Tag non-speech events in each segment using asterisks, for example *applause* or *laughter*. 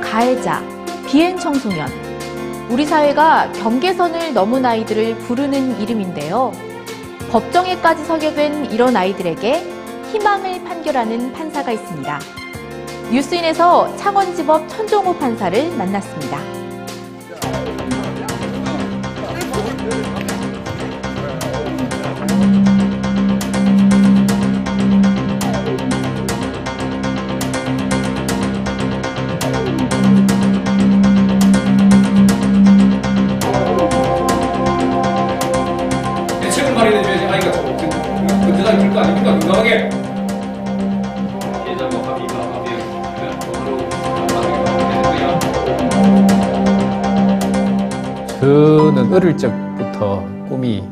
가해자, 비행 청소년. 우리 사회가 경계선을 넘은 아이들을 부르는 이름인데요. 법정에까지 서게 된 이런 아이들에게 희망을 판결하는 판사가 있습니다. 뉴스인에서 창원지법 천종호 판사를 만났습니다. 저는 어릴 적부터 꿈이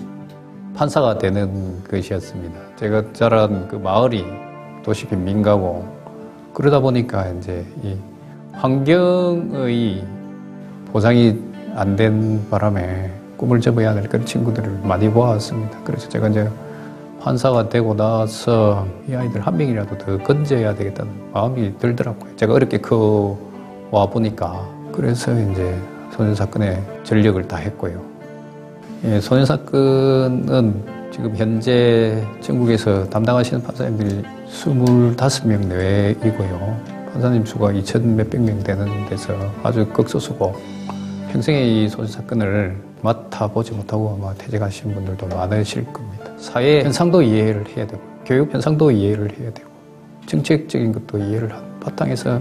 판사가 되는 것이었습니다. 제가 자란 그 마을이 도시계 민가고 그러다 보니까 이제 이 환경의 보장이 안 된 바람에 꿈을 접어야 될 그런 친구들을 많이 보았습니다. 그래서 제가 이제 판사가 되고 나서 이 아이들 한 명이라도 더 건져야 되겠다는 마음이 들더라고요. 제가 어렵게 커와 보니까 그래서 이제 소년 사건에 전력을 다했고요. 예, 소년 사건은 지금 현재 전국에서 담당하시는 판사님들이 25명 내외이고요. 판사님 수가 2천 몇백 명 되는 데서 아주 극소수고 평생에 이 소년 사건을 맡아보지 못하고 아마 퇴직하신 분들도 많으실 겁니다. 사회 현상도 이해를 해야 되고 교육 현상도 이해를 해야 되고 정책적인 것도 이해를 한 바탕에서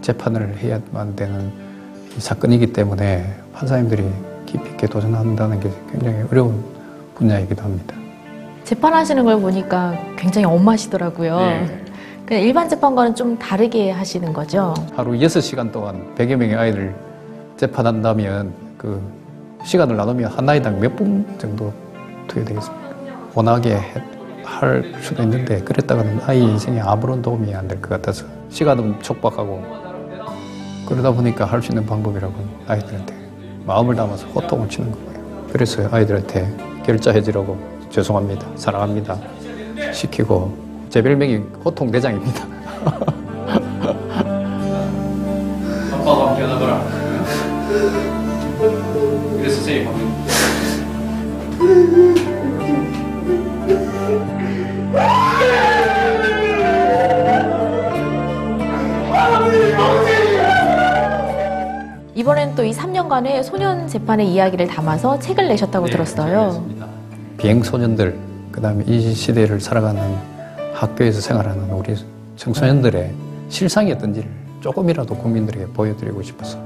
재판을 해야만 되는 이 사건이기 때문에 판사님들이 깊이 있게 도전한다는 게 굉장히 어려운 분야이기도 합니다. 재판하시는 걸 보니까 굉장히 엄하시더라고요. 네. 그냥 일반 재판과는 좀 다르게 하시는 거죠. 하루 6시간 동안 100여 명의 아이를 재판한다면 그 시간을 나누면 한 아이당 몇 분 정도 투여되겠습니까? 원하게 해- 할 수도 있는데 그랬다가는 아이 인생에 아무런 도움이 안 될 것 같아서 시간은 촉박하고 그러다 보니까 할 수 있는 방법이라고 아이들한테 마음을 담아서 호통을 치는 거예요. 그래서 아이들한테 결자해지라고 죄송합니다. 사랑합니다. 시키고 제 별명이 호통 대장입니다. *laughs* 이번엔 또 이 3년간의 소년 재판의 이야기를 담아서 책을 내셨다고 네, 들었어요. 비행 소년들, 그다음에 이 시대를 살아가는 학교에서 생활하는 우리 청소년들의 실상이 어떤지를 조금이라도 국민들에게 보여드리고 싶어서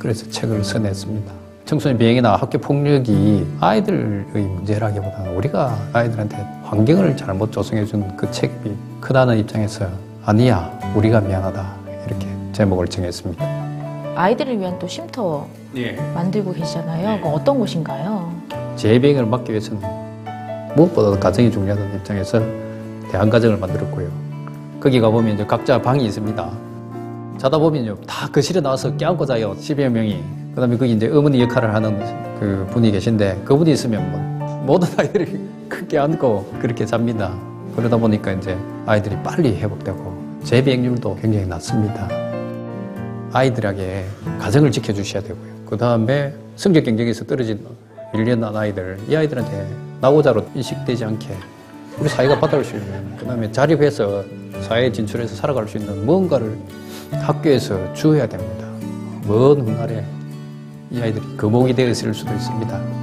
그래서 책을 써냈습니다. 청소년 비행이나 학교 폭력이 아이들의 문제라기보다는 우리가 아이들한테 환경을 잘못 조성해준 그 책임이 크다는 입장에서 아니야, 우리가 미안하다 이렇게 제목을 정했습니다. 아이들을 위한 또 쉼터 예. 만들고 계시잖아요. 그건 어떤 곳인가요? 재비행을 막기 위해서는 무엇보다도 가정이 중요하다는 입장에서 대한가정을 만들었고요. 거기 가보면 이제 각자 방이 있습니다. 자다 보면요, 다 거실에 나와서 껴안고 자요, 10여 명이. 그 다음에 거기 이제 어머니 역할을 하는 그 분이 계신데, 그분이 있으면 뭐, 모든 *laughs* 아이들이 그 껴안고 그렇게 잡니다. 그러다 보니까 이제 아이들이 빨리 회복되고, 재비행률도 굉장히 낮습니다. 아이들에게 가정을 지켜주셔야 되고요. 그 다음에 성적 경쟁에서 떨어진 밀려난 아이들, 이 아이들한테 나고자로 인식되지 않게 우리 사회가 받아올 수 있는, 그 다음에 자립해서 사회에 진출해서 살아갈 수 있는 무언가를 학교에서 주어야 됩니다. 먼 훗날에 이 아이들이 거목이 되어 있을 수도 있습니다.